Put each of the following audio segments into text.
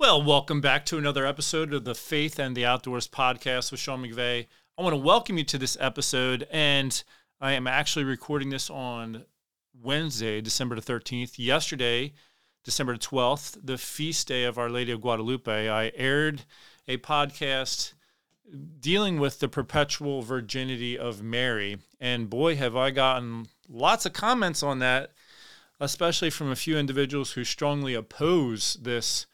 Well, welcome back to another episode of the Faith and the Outdoors podcast with Sean McVeigh. I want to welcome you to this episode, and I am actually recording this on Wednesday, December the 13th. Yesterday, December the 12th, the feast day of Our Lady of Guadalupe, I aired a podcast dealing with the perpetual virginity of Mary. And boy, have I gotten lots of comments on that, especially from a few individuals who strongly oppose this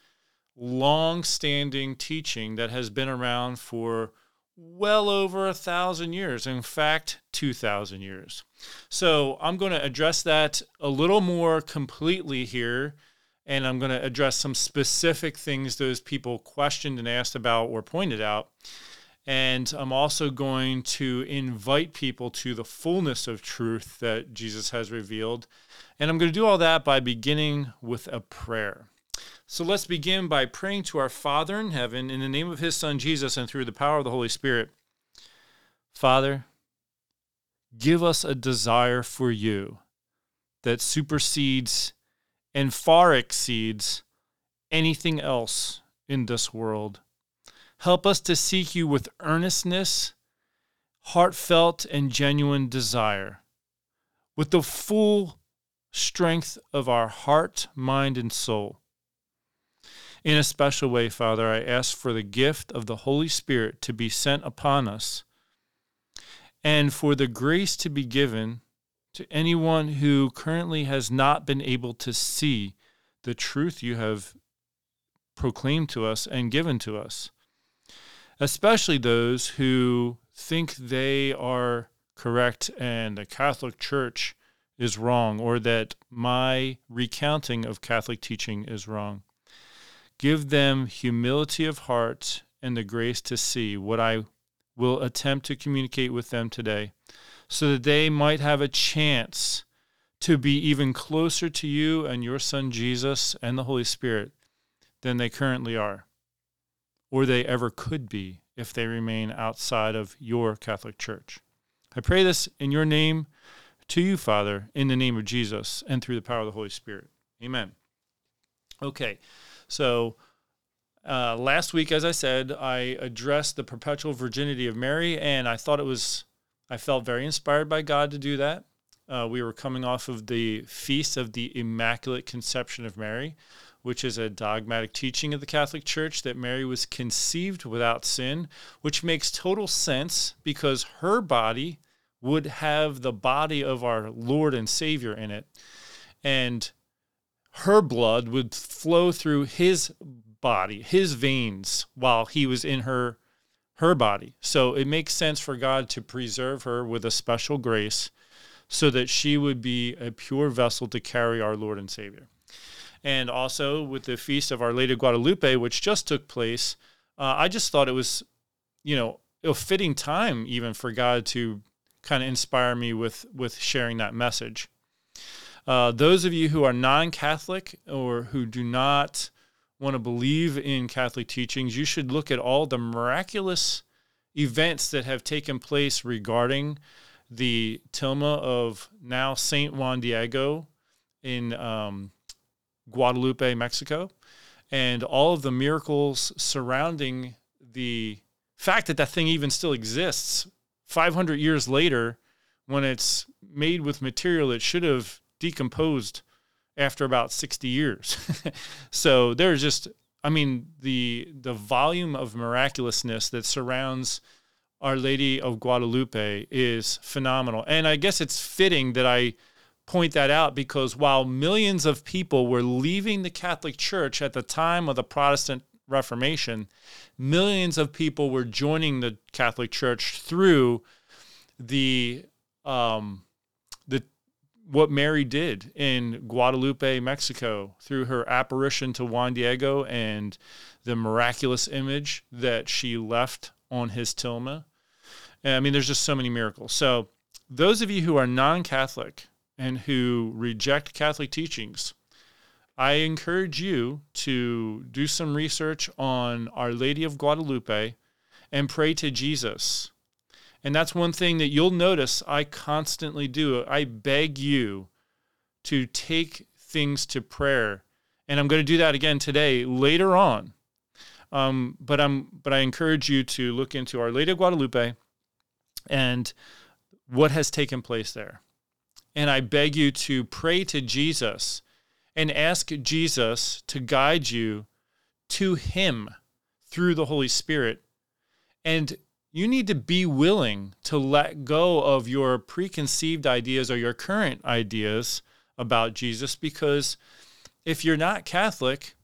long standing teaching that has been around for well over a thousand years. In fact, 2,000 years. So I'm going to address that a little more completely here. And I'm going to address some specific things those people questioned and asked about or pointed out. And I'm also going to invite people to the fullness of truth that Jesus has revealed. And I'm going to do all that by beginning with a prayer. So let's begin by praying to our Father in heaven in the name of his Son Jesus and through the power of the Holy Spirit. Father, give us a desire for you that supersedes and far exceeds anything else in this world. Help us to seek you with earnestness, heartfelt, and genuine desire, with the full strength of our heart, mind, and soul. In a special way, Father, I ask for the gift of the Holy Spirit to be sent upon us and for the grace to be given to anyone who currently has not been able to see the truth you have proclaimed to us and given to us, especially those who think they are correct and the Catholic Church is wrong or that my recounting of Catholic teaching is wrong. Give them humility of heart and the grace to see what I will attempt to communicate with them today so that they might have a chance to be even closer to you and your Son Jesus and the Holy Spirit than they currently are, or they ever could be if they remain outside of your Catholic Church. I pray this in your name to you, Father, in the name of Jesus and through the power of the Holy Spirit. Amen. Okay. So uh, last week, as I said, I addressed the perpetual virginity of Mary, and I thought it was, I felt very inspired by God to do that. Uh, we were coming off of the feast of the Immaculate Conception of Mary, which is a dogmatic teaching of the Catholic Church that Mary was conceived without sin, which makes total sense because her body would have the body of our Lord and Savior in it. And her blood would flow through his body, his veins, while he was in her her body. So it makes sense for God to preserve her with a special grace so that she would be a pure vessel to carry our Lord and Savior. And also with the feast of Our Lady of Guadalupe, which just took place, uh, I just thought it was, you know, a fitting time even for God to kind of inspire me with with sharing that message. Uh, those of you who are non Catholic or who do not want to believe in Catholic teachings, you should look at all the miraculous events that have taken place regarding the tilma of now Saint Juan Diego in um, Guadalupe, Mexico, and all of the miracles surrounding the fact that that thing even still exists 500 years later when it's made with material that should have decomposed after about 60 years. so there's just I mean the the volume of miraculousness that surrounds Our Lady of Guadalupe is phenomenal. And I guess it's fitting that I point that out because while millions of people were leaving the Catholic Church at the time of the Protestant Reformation, millions of people were joining the Catholic Church through the um, what Mary did in Guadalupe, Mexico, through her apparition to Juan Diego and the miraculous image that she left on his tilma. I mean, there's just so many miracles. So, those of you who are non Catholic and who reject Catholic teachings, I encourage you to do some research on Our Lady of Guadalupe and pray to Jesus and that's one thing that you'll notice I constantly do. I beg you to take things to prayer. And I'm going to do that again today, later on, Um, but I'm but I encourage you to look into Our Lady of Guadalupe and what has taken place there. And I beg you to pray to Jesus and ask Jesus to guide you to Him through the Holy Spirit. And you need to be willing to let go of your preconceived ideas or your current ideas about Jesus because if you're not Catholic,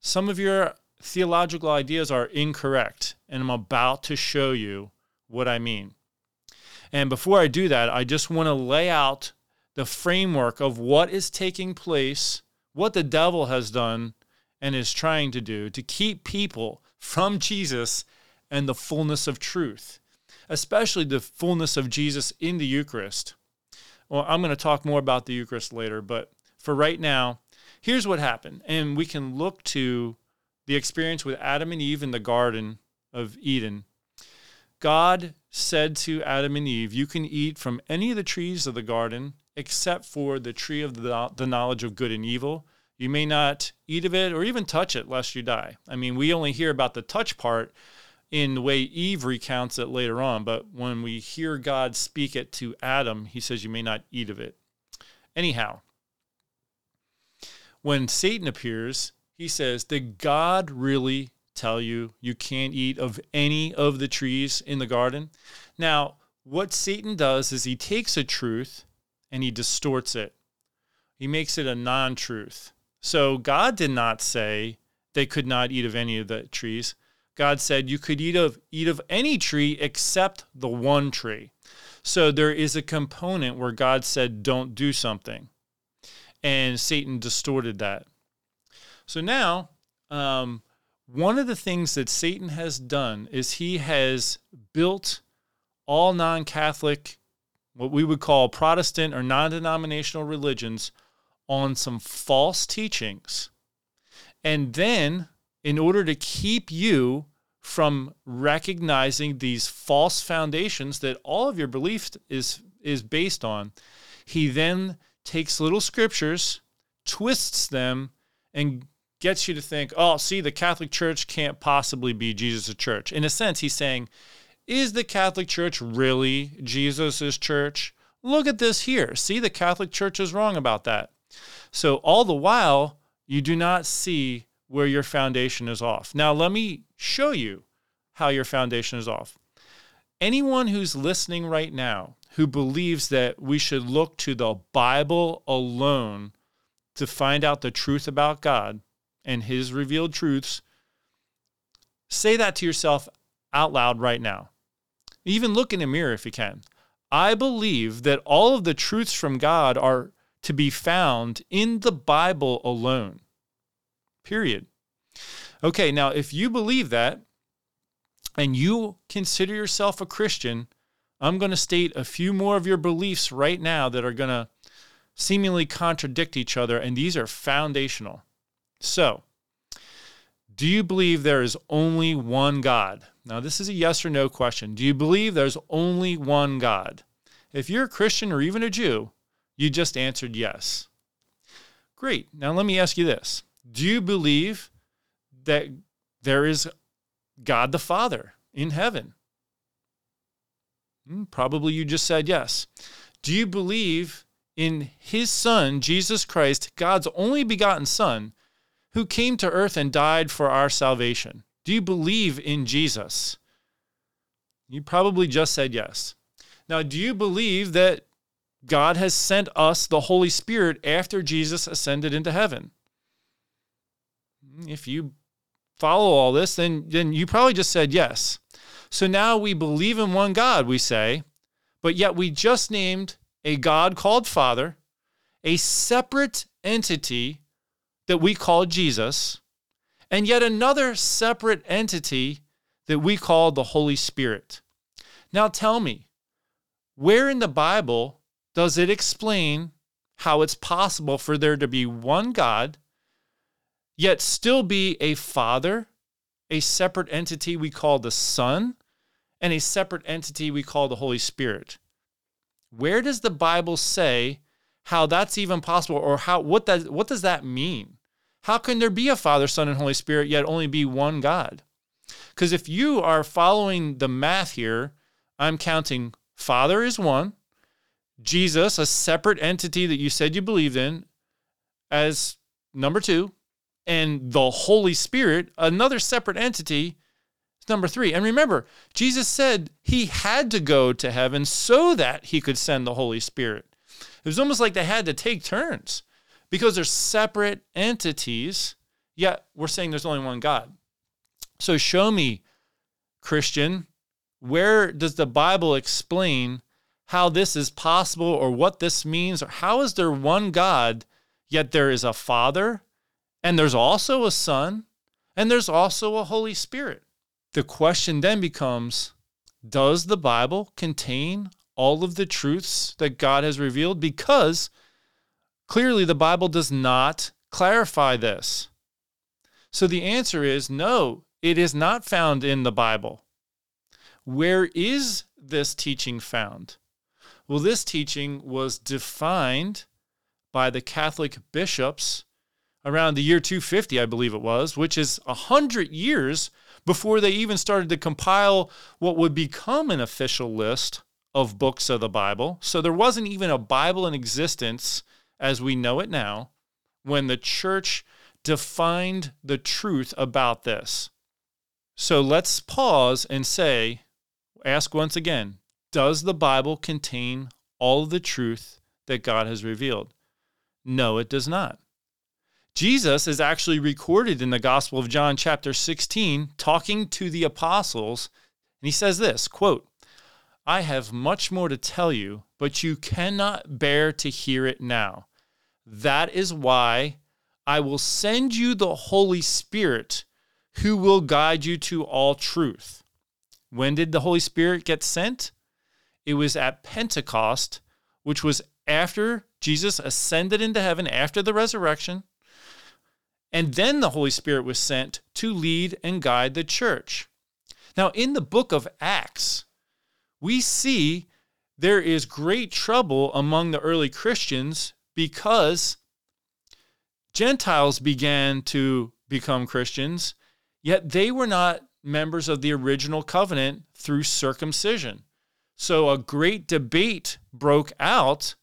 some of your theological ideas are incorrect. And I'm about to show you what I mean. And before I do that, I just want to lay out the framework of what is taking place, what the devil has done and is trying to do to keep people from Jesus and the fullness of truth, especially the fullness of Jesus in the Eucharist. Well, I'm going to talk more about the Eucharist later, but for right now, here's what happened. And we can look to the experience with Adam and Eve in the Garden of Eden. God said to Adam and Eve, You can eat from any of the trees of the garden except for the tree of the, knowledge of good and evil. You may not eat of it or even touch it lest you die. I mean, we only hear about the touch part in the way Eve recounts it later on, but when we hear God speak it to Adam, he says, You may not eat of it. Anyhow, when Satan appears, he says, Did God really tell you you can't eat of any of the trees in the garden? Now, what Satan does is he takes a truth and he distorts it, he makes it a non truth. So God did not say they could not eat of any of the trees. God said you could eat of eat of any tree except the one tree. So there is a component where God said don't do something, and Satan distorted that. So now, um, one of the things that Satan has done is he has built all non-Catholic, what we would call Protestant or non-denominational religions, on some false teachings, and then in order to keep you from recognizing these false foundations that all of your belief is is based on. He then takes little scriptures twists them and gets you to think oh see the catholic church can't possibly be jesus' church. In a sense he's saying is the catholic church really jesus' church? Look at this here. See the catholic church is wrong about that. So all the while you do not see where your foundation is off. Now, let me show you how your foundation is off. Anyone who's listening right now who believes that we should look to the Bible alone to find out the truth about God and His revealed truths, say that to yourself out loud right now. Even look in a mirror if you can. I believe that all of the truths from God are to be found in the Bible alone. Period. Okay, now if you believe that and you consider yourself a Christian, I'm going to state a few more of your beliefs right now that are going to seemingly contradict each other, and these are foundational. So, do you believe there is only one God? Now, this is a yes or no question. Do you believe there's only one God? If you're a Christian or even a Jew, you just answered yes. Great. Now, let me ask you this do you believe that there is God the Father in heaven? Hmm, probably you just said yes. Do you believe in his Son, Jesus Christ, God's only begotten Son, who came to earth and died for our salvation? Do you believe in Jesus? You probably just said yes. Now, do you believe that God has sent us the Holy Spirit after Jesus ascended into heaven? If you follow all this, then, then you probably just said yes. So now we believe in one God, we say, but yet we just named a God called Father, a separate entity that we call Jesus, and yet another separate entity that we call the Holy Spirit. Now tell me, where in the Bible does it explain how it's possible for there to be one God yet still be a father, a separate entity we call the Son, and a separate entity we call the Holy Spirit. Where does the Bible say how that's even possible or how what that what does that mean? How can there be a Father, Son, and Holy Spirit, yet only be one God? Because if you are following the math here, I'm counting Father is one, Jesus, a separate entity that you said you believed in, as number two, and the Holy Spirit, another separate entity, number three. And remember, Jesus said he had to go to heaven so that he could send the Holy Spirit. It was almost like they had to take turns because they're separate entities, yet we're saying there's only one God. So show me, Christian, where does the Bible explain how this is possible or what this means? Or how is there one God, yet there is a Father, and there's also a Son, and there's also a Holy Spirit? The question then becomes Does the Bible contain all of the truths that God has revealed? Because clearly the Bible does not clarify this. So the answer is no, it is not found in the Bible. Where is this teaching found? Well, this teaching was defined by the Catholic bishops around the year 250, I believe it was, which is 100 years before they even started to compile what would become an official list of books of the Bible. So there wasn't even a Bible in existence as we know it now when the church defined the truth about this. So let's pause and say, ask once again Does the Bible contain all the truth that God has revealed? No, it does not. Jesus is actually recorded in the Gospel of John, chapter 16, talking to the apostles, and he says this quote, I have much more to tell you, but you cannot bear to hear it now. That is why I will send you the Holy Spirit who will guide you to all truth. When did the Holy Spirit get sent? It was at Pentecost, which was after Jesus ascended into heaven after the resurrection. And then the Holy Spirit was sent to lead and guide the church. Now, in the book of Acts, we see there is great trouble among the early Christians because Gentiles began to become Christians Yet they were not members of the original covenant through circumcision. So a great debate broke out.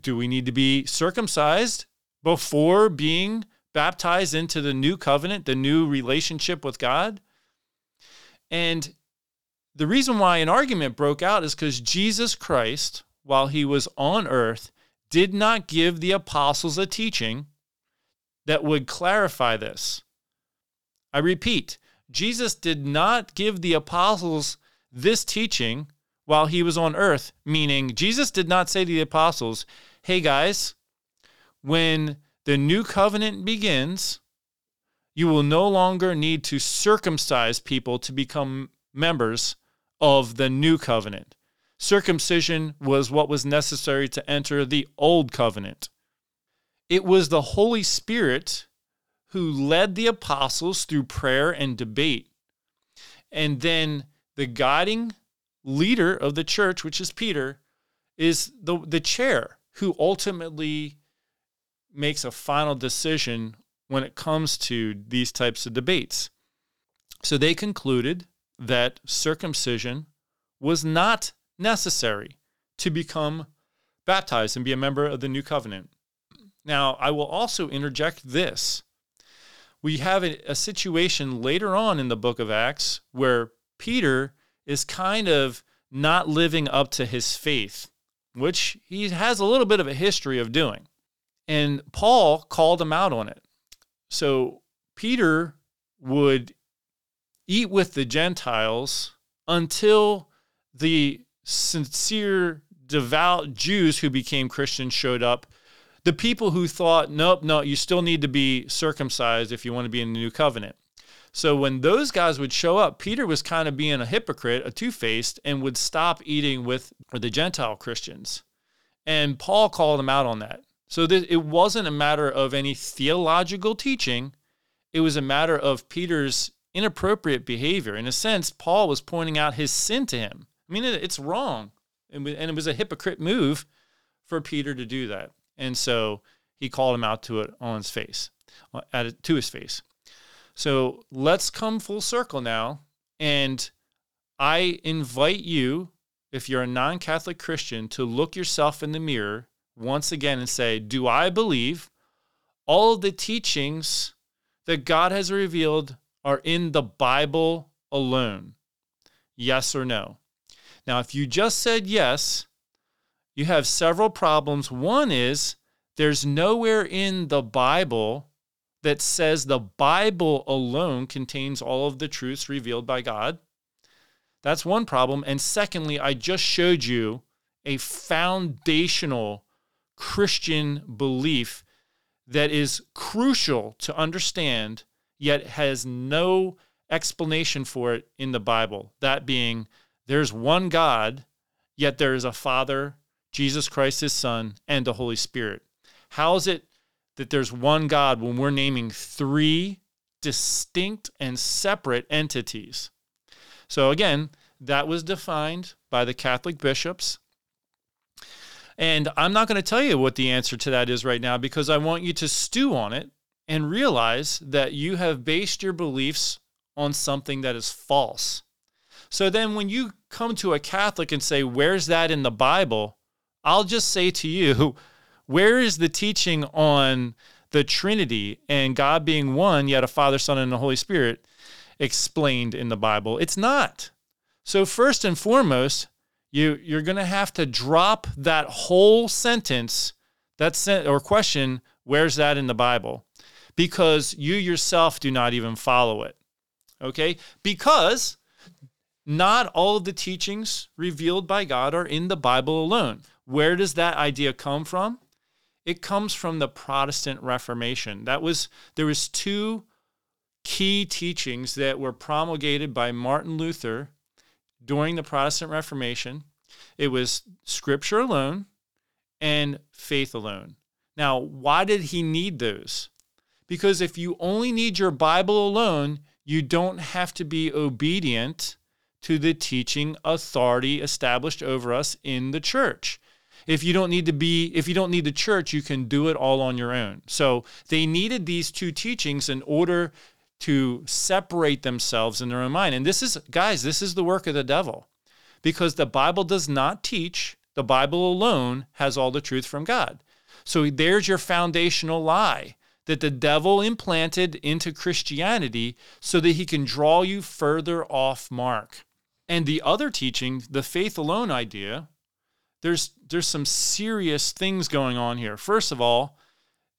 Do we need to be circumcised before being baptized into the new covenant, the new relationship with God? And the reason why an argument broke out is because Jesus Christ, while he was on earth, did not give the apostles a teaching that would clarify this. I repeat, Jesus did not give the apostles this teaching while he was on earth, meaning Jesus did not say to the apostles, hey guys, when the new covenant begins, you will no longer need to circumcise people to become members of the new covenant. Circumcision was what was necessary to enter the old covenant. It was the Holy Spirit who led the apostles through prayer and debate. And then the guiding leader of the church, which is Peter, is the, the chair who ultimately makes a final decision when it comes to these types of debates. So they concluded that circumcision was not necessary to become baptized and be a member of the new covenant. Now, I will also interject this we have a, a situation later on in the book of Acts where Peter is kind of not living up to his faith, which he has a little bit of a history of doing. And Paul called him out on it. So Peter would eat with the Gentiles until the sincere, devout Jews who became Christians showed up the people who thought, nope, no, you still need to be circumcised if you want to be in the new covenant. So when those guys would show up, Peter was kind of being a hypocrite, a two faced, and would stop eating with the Gentile Christians. And Paul called him out on that. So th- it wasn't a matter of any theological teaching, it was a matter of Peter's inappropriate behavior. In a sense, Paul was pointing out his sin to him. I mean, it, it's wrong. And it was a hypocrite move for Peter to do that. And so he called him out to it on his face, uh, at to his face. So let's come full circle now. And I invite you, if you're a non Catholic Christian, to look yourself in the mirror once again and say, Do I believe all the teachings that God has revealed are in the Bible alone? Yes or no? Now, if you just said yes, you have several problems. One is there's nowhere in the Bible that says the Bible alone contains all of the truths revealed by God. That's one problem. And secondly, I just showed you a foundational Christian belief that is crucial to understand, yet has no explanation for it in the Bible. That being, there's one God, yet there is a Father, Jesus Christ, his Son, and the Holy Spirit. How is it that there's one God when we're naming three distinct and separate entities? So, again, that was defined by the Catholic bishops. And I'm not going to tell you what the answer to that is right now because I want you to stew on it and realize that you have based your beliefs on something that is false. So then when you come to a Catholic and say, Where's that in the Bible? I'll just say to you, Where is the teaching on the Trinity and God being one, yet a Father, Son, and the Holy Spirit explained in the Bible? It's not. So, first and foremost, you, you're going to have to drop that whole sentence, that sent, or question, Where's that in the Bible? Because you yourself do not even follow it. Okay? Because not all of the teachings revealed by God are in the Bible alone. Where does that idea come from? It comes from the Protestant Reformation. That was there was two key teachings that were promulgated by Martin Luther during the Protestant Reformation. It was scripture alone and faith alone. Now, why did he need those? Because if you only need your Bible alone, you don't have to be obedient to the teaching authority established over us in the church. If you don't need to be, if you don't need the church, you can do it all on your own. So they needed these two teachings in order to separate themselves in their own mind. And this is, guys, this is the work of the devil because the Bible does not teach, the Bible alone has all the truth from God. So there's your foundational lie that the devil implanted into Christianity so that he can draw you further off mark. And the other teaching, the faith alone idea, there's there's some serious things going on here. First of all,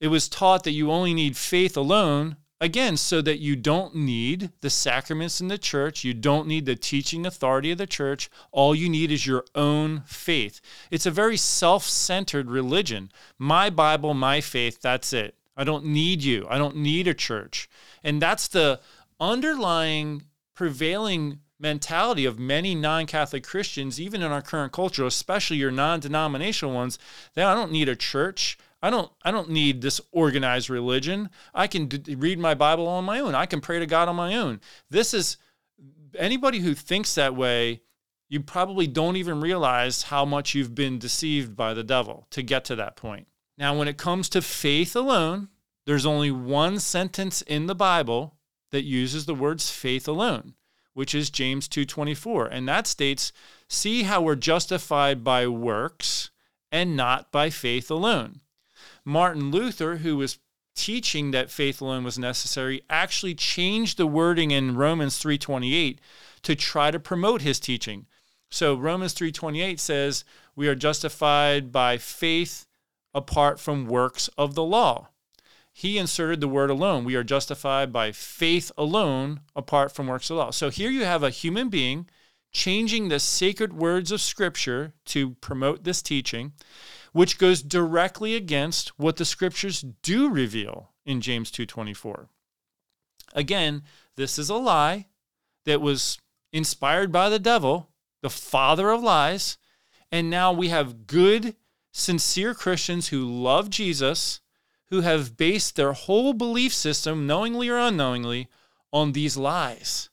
it was taught that you only need faith alone, again, so that you don't need the sacraments in the church, you don't need the teaching authority of the church. All you need is your own faith. It's a very self-centered religion. My Bible, my faith, that's it. I don't need you. I don't need a church. And that's the underlying prevailing mentality of many non-Catholic Christians, even in our current culture, especially your non-denominational ones, that I don't need a church. I don't I don't need this organized religion. I can d- read my Bible on my own. I can pray to God on my own. This is anybody who thinks that way, you probably don't even realize how much you've been deceived by the devil to get to that point. Now, when it comes to faith alone, there's only one sentence in the Bible that uses the words faith alone, which is James 2:24, and that states, "See how we're justified by works and not by faith alone." Martin Luther, who was teaching that faith alone was necessary, actually changed the wording in Romans 3:28 to try to promote his teaching. So Romans 3:28 says, "We are justified by faith apart from works of the law. He inserted the word alone. We are justified by faith alone apart from works of the law. So here you have a human being changing the sacred words of Scripture to promote this teaching, which goes directly against what the Scriptures do reveal in James 2:24. Again, this is a lie that was inspired by the devil, the father of lies, and now we have good sincere Christians who love Jesus, who have based their whole belief system, knowingly or unknowingly, on these lies.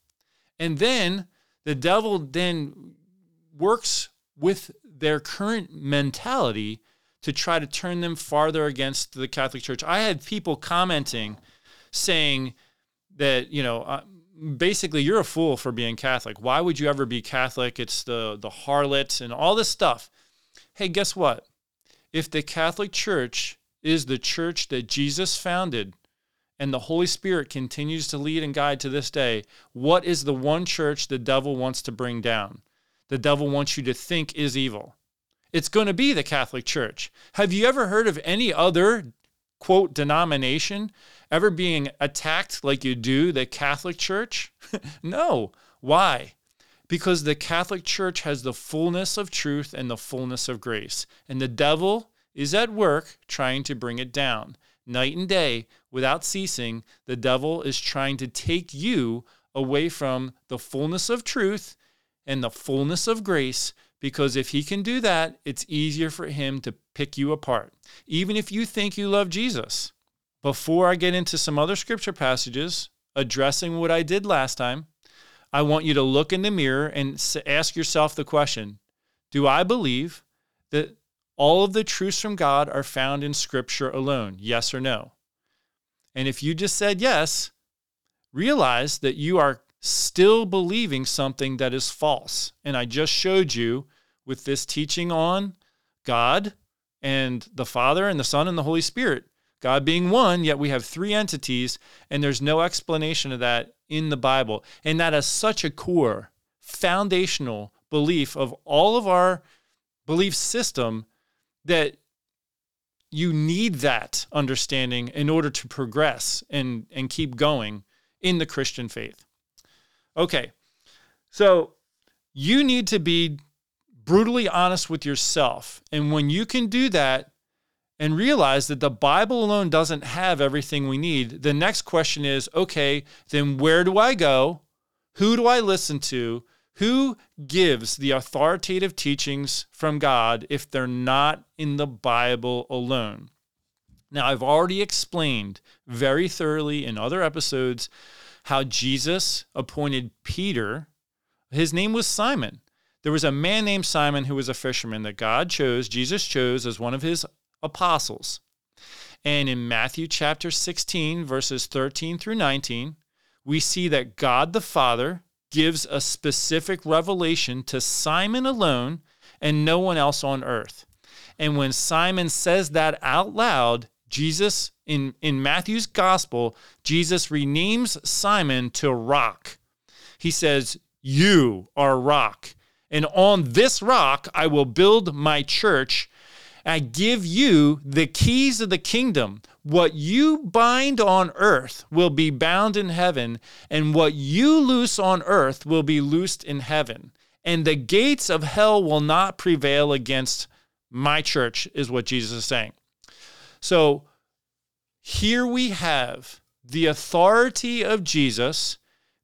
And then the devil then works with their current mentality to try to turn them farther against the Catholic Church. I had people commenting saying that, you know, uh, basically you're a fool for being Catholic. Why would you ever be Catholic? It's the the harlot and all this stuff. Hey, guess what? If the Catholic Church is the church that Jesus founded and the Holy Spirit continues to lead and guide to this day, what is the one church the devil wants to bring down? The devil wants you to think is evil. It's going to be the Catholic Church. Have you ever heard of any other quote denomination ever being attacked like you do the Catholic Church? no. Why? Because the Catholic Church has the fullness of truth and the fullness of grace. And the devil is at work trying to bring it down. Night and day, without ceasing, the devil is trying to take you away from the fullness of truth and the fullness of grace because if he can do that, it's easier for him to pick you apart, even if you think you love Jesus. Before I get into some other scripture passages addressing what I did last time, I want you to look in the mirror and ask yourself the question Do I believe that all of the truths from God are found in scripture alone? Yes or no? And if you just said yes, realize that you are still believing something that is false. And I just showed you with this teaching on God and the Father and the Son and the Holy Spirit. God being one, yet we have three entities, and there's no explanation of that in the Bible. And that is such a core, foundational belief of all of our belief system that you need that understanding in order to progress and, and keep going in the Christian faith. Okay, so you need to be brutally honest with yourself. And when you can do that and realize that the Bible alone doesn't have everything we need, the next question is okay, then where do I go? Who do I listen to? Who gives the authoritative teachings from God if they're not in the Bible alone? Now, I've already explained very thoroughly in other episodes how Jesus appointed Peter, his name was Simon. There was a man named Simon who was a fisherman that God chose, Jesus chose as one of his apostles. And in Matthew chapter 16, verses 13 through 19, we see that God the Father gives a specific revelation to Simon alone and no one else on earth. And when Simon says that out loud, Jesus, in, in Matthew's gospel, Jesus renames Simon to rock. He says, You are rock. And on this rock I will build my church. I give you the keys of the kingdom. What you bind on earth will be bound in heaven, and what you loose on earth will be loosed in heaven. And the gates of hell will not prevail against my church, is what Jesus is saying. So here we have the authority of Jesus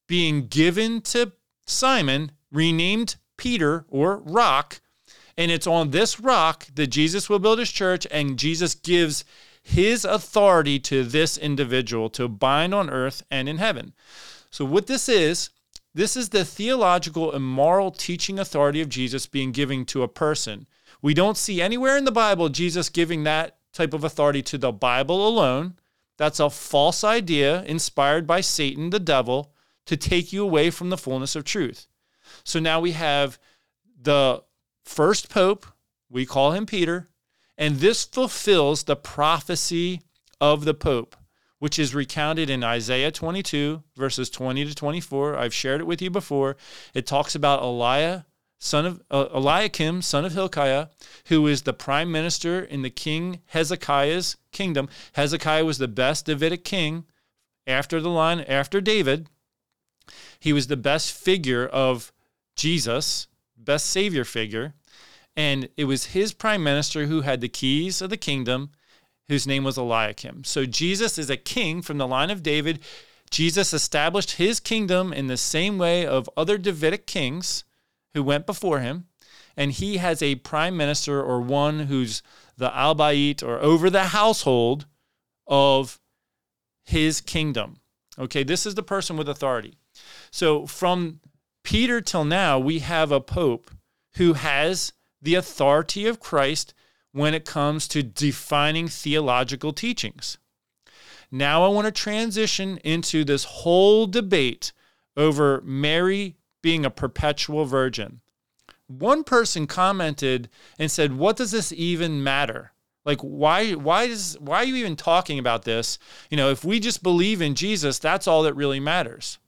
being given to Simon, renamed Peter or rock. And it's on this rock that Jesus will build his church, and Jesus gives his authority to this individual to bind on earth and in heaven. So, what this is, this is the theological and moral teaching authority of Jesus being given to a person. We don't see anywhere in the Bible Jesus giving that type of authority to the Bible alone. That's a false idea inspired by Satan, the devil, to take you away from the fullness of truth. So now we have the first pope, we call him Peter, and this fulfills the prophecy of the pope, which is recounted in Isaiah 22, verses 20 to 24. I've shared it with you before. It talks about Eliah son of uh, Eliakim, son of Hilkiah, who is the prime minister in the king Hezekiah's kingdom. Hezekiah was the best Davidic king after the line after David. He was the best figure of Jesus, best savior figure, and it was his prime minister who had the keys of the kingdom, whose name was Eliakim. So Jesus is a king from the line of David. Jesus established his kingdom in the same way of other Davidic kings who went before him, and he has a prime minister or one who's the albayit or over the household of his kingdom. Okay, this is the person with authority. So from Peter till now, we have a pope who has the authority of Christ when it comes to defining theological teachings. Now I want to transition into this whole debate over Mary being a perpetual virgin. One person commented and said, "What does this even matter? Like why why is why are you even talking about this? You know, if we just believe in Jesus, that's all that really matters."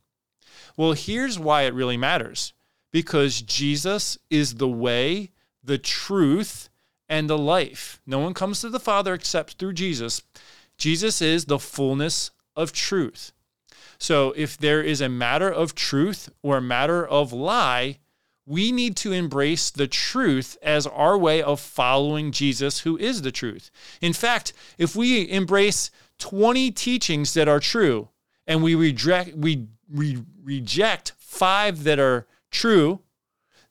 Well, here's why it really matters. Because Jesus is the way, the truth, and the life. No one comes to the Father except through Jesus. Jesus is the fullness of truth. So if there is a matter of truth or a matter of lie, we need to embrace the truth as our way of following Jesus, who is the truth. In fact, if we embrace 20 teachings that are true and we reject, we re- reject five that are true,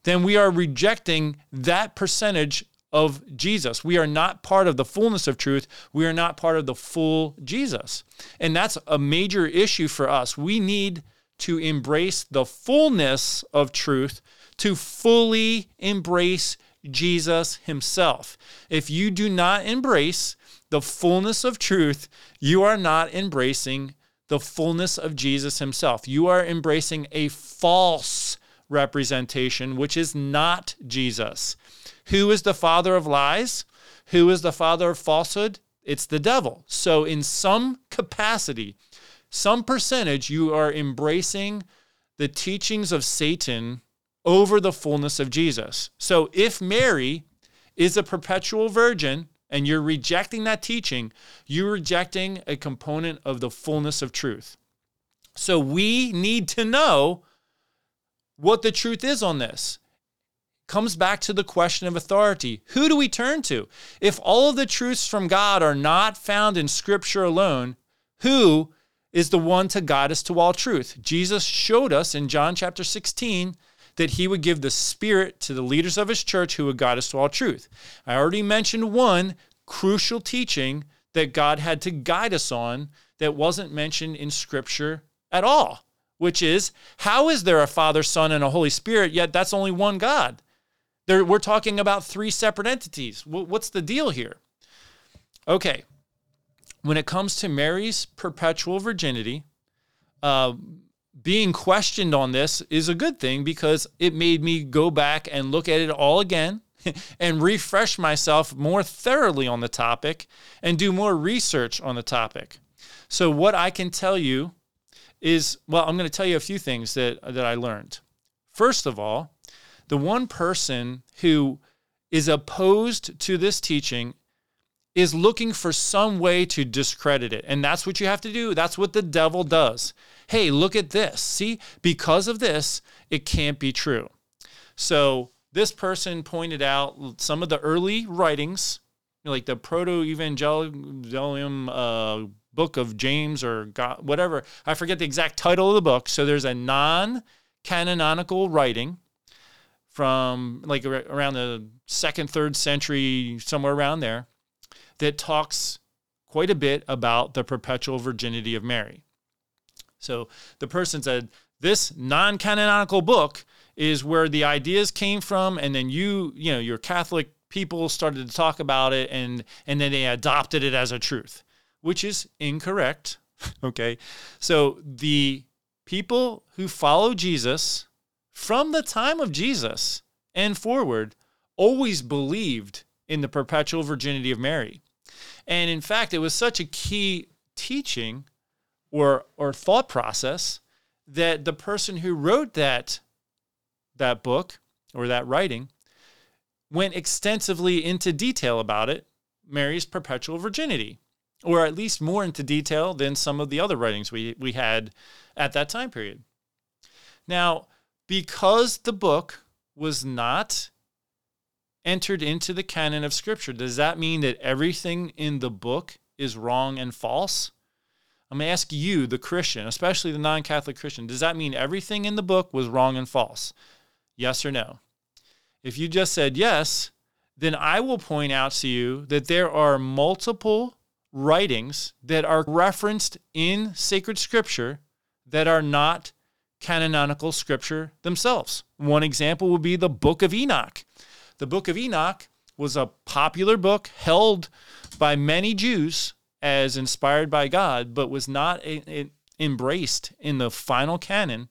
then we are rejecting that percentage of Jesus. We are not part of the fullness of truth. We are not part of the full Jesus. And that's a major issue for us. We need to embrace the fullness of truth to fully embrace Jesus himself. If you do not embrace the fullness of truth, you are not embracing the fullness of Jesus himself. You are embracing a false representation, which is not Jesus. Who is the father of lies? Who is the father of falsehood? It's the devil. So, in some capacity, some percentage, you are embracing the teachings of Satan over the fullness of Jesus. So, if Mary is a perpetual virgin and you're rejecting that teaching, you're rejecting a component of the fullness of truth. So, we need to know what the truth is on this comes back to the question of authority. Who do we turn to? If all of the truths from God are not found in Scripture alone, who is the one to guide us to all truth? Jesus showed us in John chapter 16 that he would give the Spirit to the leaders of his church who would guide us to all truth. I already mentioned one crucial teaching that God had to guide us on that wasn't mentioned in Scripture at all, which is how is there a Father, Son, and a Holy Spirit, yet that's only one God? We're talking about three separate entities. What's the deal here? Okay. When it comes to Mary's perpetual virginity, uh, being questioned on this is a good thing because it made me go back and look at it all again and refresh myself more thoroughly on the topic and do more research on the topic. So, what I can tell you is well, I'm going to tell you a few things that, that I learned. First of all, the one person who is opposed to this teaching is looking for some way to discredit it. And that's what you have to do. That's what the devil does. Hey, look at this. See, because of this, it can't be true. So, this person pointed out some of the early writings, like the Proto Evangelium uh, book of James or God, whatever. I forget the exact title of the book. So, there's a non canonical writing from like around the second, third century, somewhere around there, that talks quite a bit about the perpetual virginity of Mary. So the person said, This non canonical book is where the ideas came from, and then you, you know, your Catholic people started to talk about it and and then they adopted it as a truth, which is incorrect. okay. So the people who follow Jesus from the time of Jesus and forward, always believed in the perpetual virginity of Mary. And in fact, it was such a key teaching or, or thought process that the person who wrote that, that book or that writing went extensively into detail about it, Mary's perpetual virginity, or at least more into detail than some of the other writings we, we had at that time period. Now, because the book was not entered into the canon of Scripture, does that mean that everything in the book is wrong and false? I'm going to ask you, the Christian, especially the non Catholic Christian, does that mean everything in the book was wrong and false? Yes or no? If you just said yes, then I will point out to you that there are multiple writings that are referenced in sacred scripture that are not canonical scripture themselves. One example would be the book of Enoch. The book of Enoch was a popular book held by many Jews as inspired by God, but was not embraced in the final canon.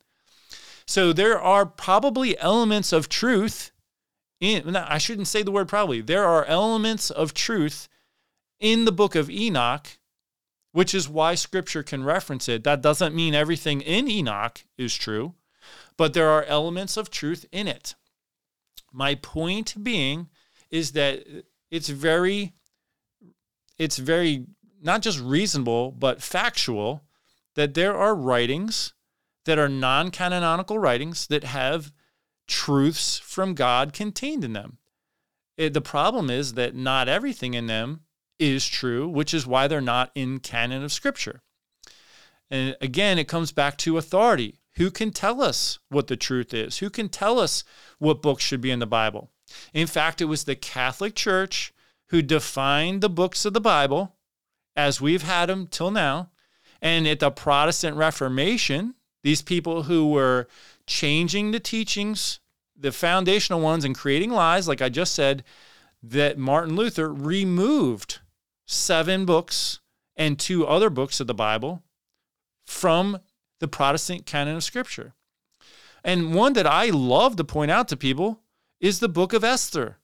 So there are probably elements of truth in I shouldn't say the word probably. There are elements of truth in the book of Enoch, which is why scripture can reference it. That doesn't mean everything in Enoch is true, but there are elements of truth in it. My point being is that it's very it's very not just reasonable but factual that there are writings that are non-canonical writings that have truths from God contained in them. It, the problem is that not everything in them is true, which is why they're not in canon of scripture. And again, it comes back to authority. Who can tell us what the truth is? Who can tell us what books should be in the Bible? In fact, it was the Catholic Church who defined the books of the Bible as we've had them till now. And at the Protestant Reformation, these people who were changing the teachings, the foundational ones, and creating lies, like I just said, that Martin Luther removed seven books and two other books of the Bible from the Protestant canon of Scripture. And one that I love to point out to people is the book of Esther.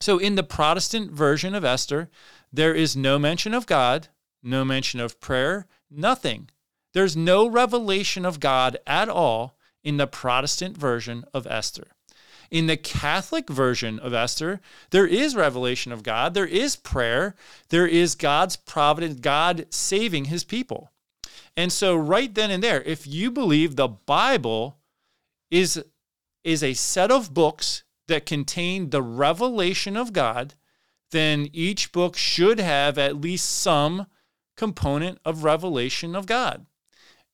So, in the Protestant version of Esther, there is no mention of God, no mention of prayer, nothing. There's no revelation of God at all in the Protestant version of Esther. In the Catholic version of Esther, there is revelation of God, there is prayer, there is God's providence, God saving his people. And so, right then and there, if you believe the Bible is, is a set of books that contain the revelation of God, then each book should have at least some component of revelation of God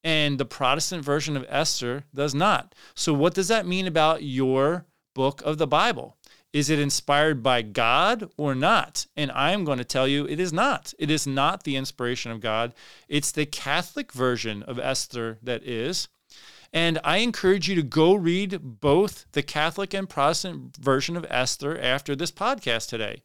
and the Protestant version of Esther does not. So, what does that mean about your book of the Bible? Is it inspired by God or not? And I'm going to tell you it is not. It is not the inspiration of God. It's the Catholic version of Esther that is. And I encourage you to go read both the Catholic and Protestant version of Esther after this podcast today.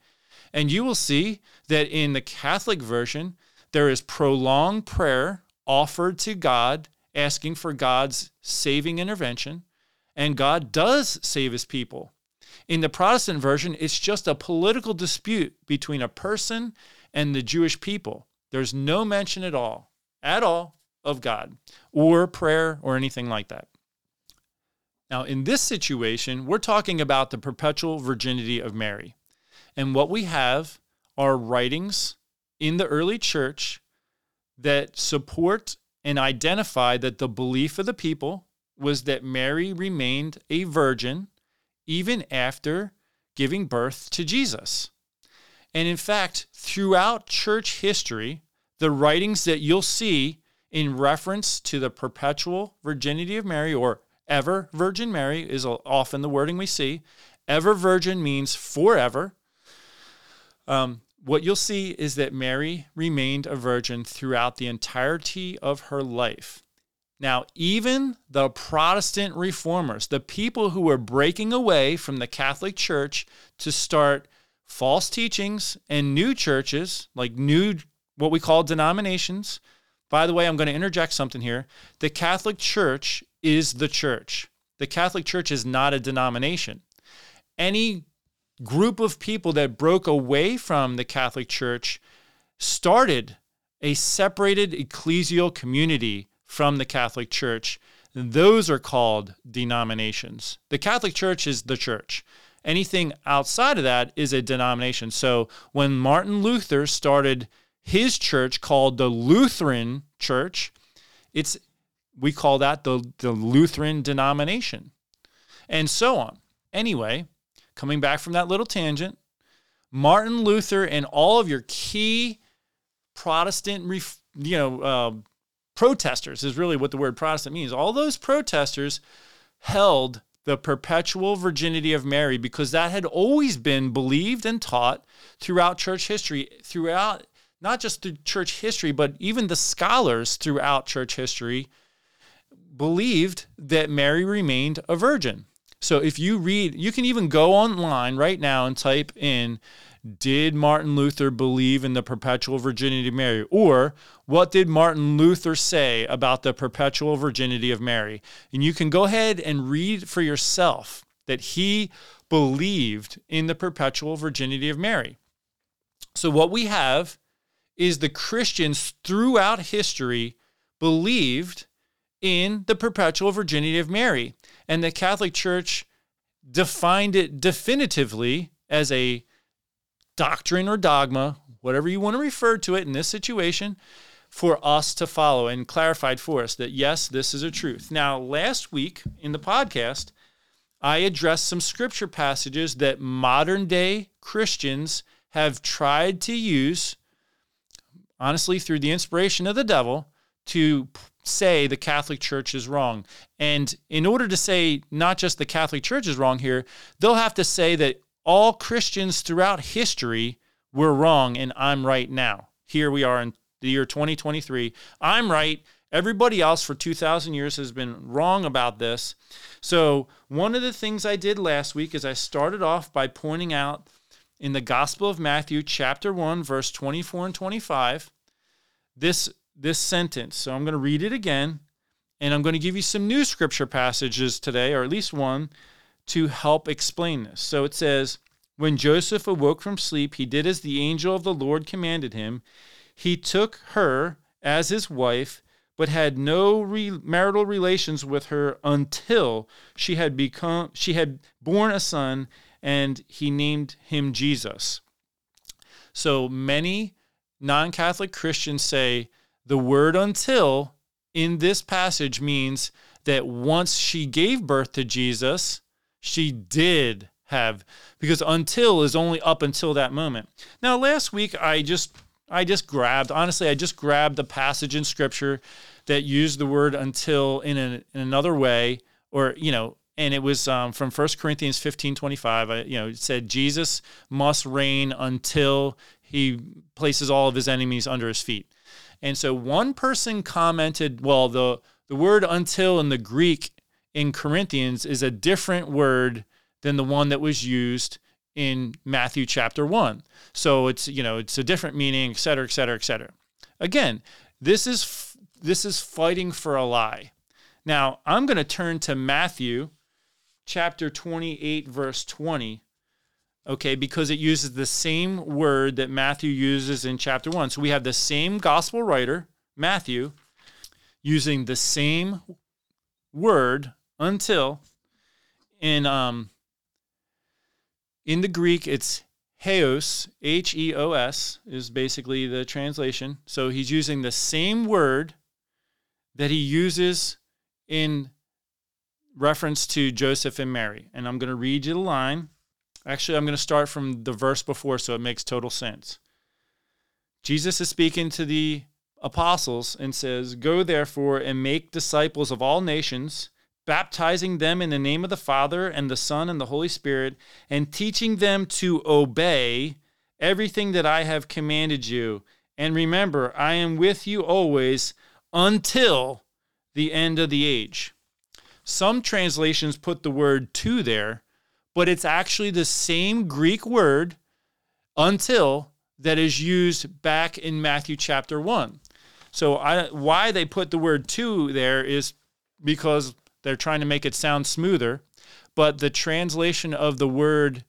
And you will see that in the Catholic version, there is prolonged prayer offered to God, asking for God's saving intervention, and God does save his people. In the Protestant version, it's just a political dispute between a person and the Jewish people. There's no mention at all, at all, of God or prayer or anything like that. Now, in this situation, we're talking about the perpetual virginity of Mary. And what we have are writings in the early church that support and identify that the belief of the people was that Mary remained a virgin even after giving birth to Jesus. And in fact, throughout church history, the writings that you'll see in reference to the perpetual virginity of Mary or ever Virgin Mary is often the wording we see. Ever virgin means forever. Um, what you'll see is that Mary remained a virgin throughout the entirety of her life. Now, even the Protestant reformers, the people who were breaking away from the Catholic Church to start false teachings and new churches, like new, what we call denominations. By the way, I'm going to interject something here. The Catholic Church is the church, the Catholic Church is not a denomination. Any group of people that broke away from the Catholic Church started a separated ecclesial community from the Catholic Church. Those are called denominations. The Catholic Church is the church. Anything outside of that is a denomination. So when Martin Luther started his church called the Lutheran Church, it's we call that the, the Lutheran denomination. And so on. Anyway, coming back from that little tangent, Martin Luther and all of your key Protestant, you know, uh, protesters is really what the word Protestant means. All those protesters held the perpetual virginity of Mary because that had always been believed and taught throughout church history, throughout not just through church history, but even the scholars throughout church history believed that Mary remained a virgin. So if you read, you can even go online right now and type in did Martin Luther believe in the perpetual virginity of Mary? Or what did Martin Luther say about the perpetual virginity of Mary? And you can go ahead and read for yourself that he believed in the perpetual virginity of Mary. So, what we have is the Christians throughout history believed in the perpetual virginity of Mary. And the Catholic Church defined it definitively as a doctrine or dogma, whatever you want to refer to it in this situation, for us to follow and clarified for us that yes, this is a truth. Now, last week in the podcast, I addressed some scripture passages that modern day Christians have tried to use, honestly, through the inspiration of the devil, to say the Catholic Church is wrong. And in order to say not just the Catholic Church is wrong here, they'll have to say that all Christians throughout history were wrong and I'm right now. Here we are in the year 2023. I'm right. Everybody else for 2,000 years has been wrong about this. So, one of the things I did last week is I started off by pointing out in the Gospel of Matthew, chapter 1, verse 24 and 25, this, this sentence. So, I'm going to read it again, and I'm going to give you some new scripture passages today, or at least one, to help explain this. So it says, When Joseph awoke from sleep, he did as the angel of the Lord commanded him. He took her as his wife, but had no re- marital relations with her until she had become she had born a son, and he named him Jesus. So many non-Catholic Christians say the word until in this passage means that once she gave birth to Jesus, she did have because until is only up until that moment. Now last week I just I just grabbed honestly I just grabbed a passage in scripture that used the word until in, a, in another way or you know and it was um, from 1 Corinthians 15 25 I, you know it said Jesus must reign until he places all of his enemies under his feet. And so one person commented well the the word until in the Greek in Corinthians is a different word than the one that was used in Matthew chapter 1. So it's, you know, it's a different meaning, et cetera, et cetera, et cetera. Again, this is this is fighting for a lie. Now, I'm going to turn to Matthew chapter 28 verse 20. Okay, because it uses the same word that Matthew uses in chapter 1. So we have the same gospel writer, Matthew, using the same word until in um in the Greek it's heos h e o s is basically the translation. So he's using the same word that he uses in reference to Joseph and Mary. And I'm going to read you the line. Actually I'm going to start from the verse before so it makes total sense. Jesus is speaking to the apostles and says go therefore and make disciples of all nations baptizing them in the name of the Father and the Son and the Holy Spirit, and teaching them to obey everything that I have commanded you. And remember, I am with you always until the end of the age. Some translations put the word to there, but it's actually the same Greek word until that is used back in Matthew chapter 1. So I, why they put the word to there is because they're trying to make it sound smoother, but the translation of the word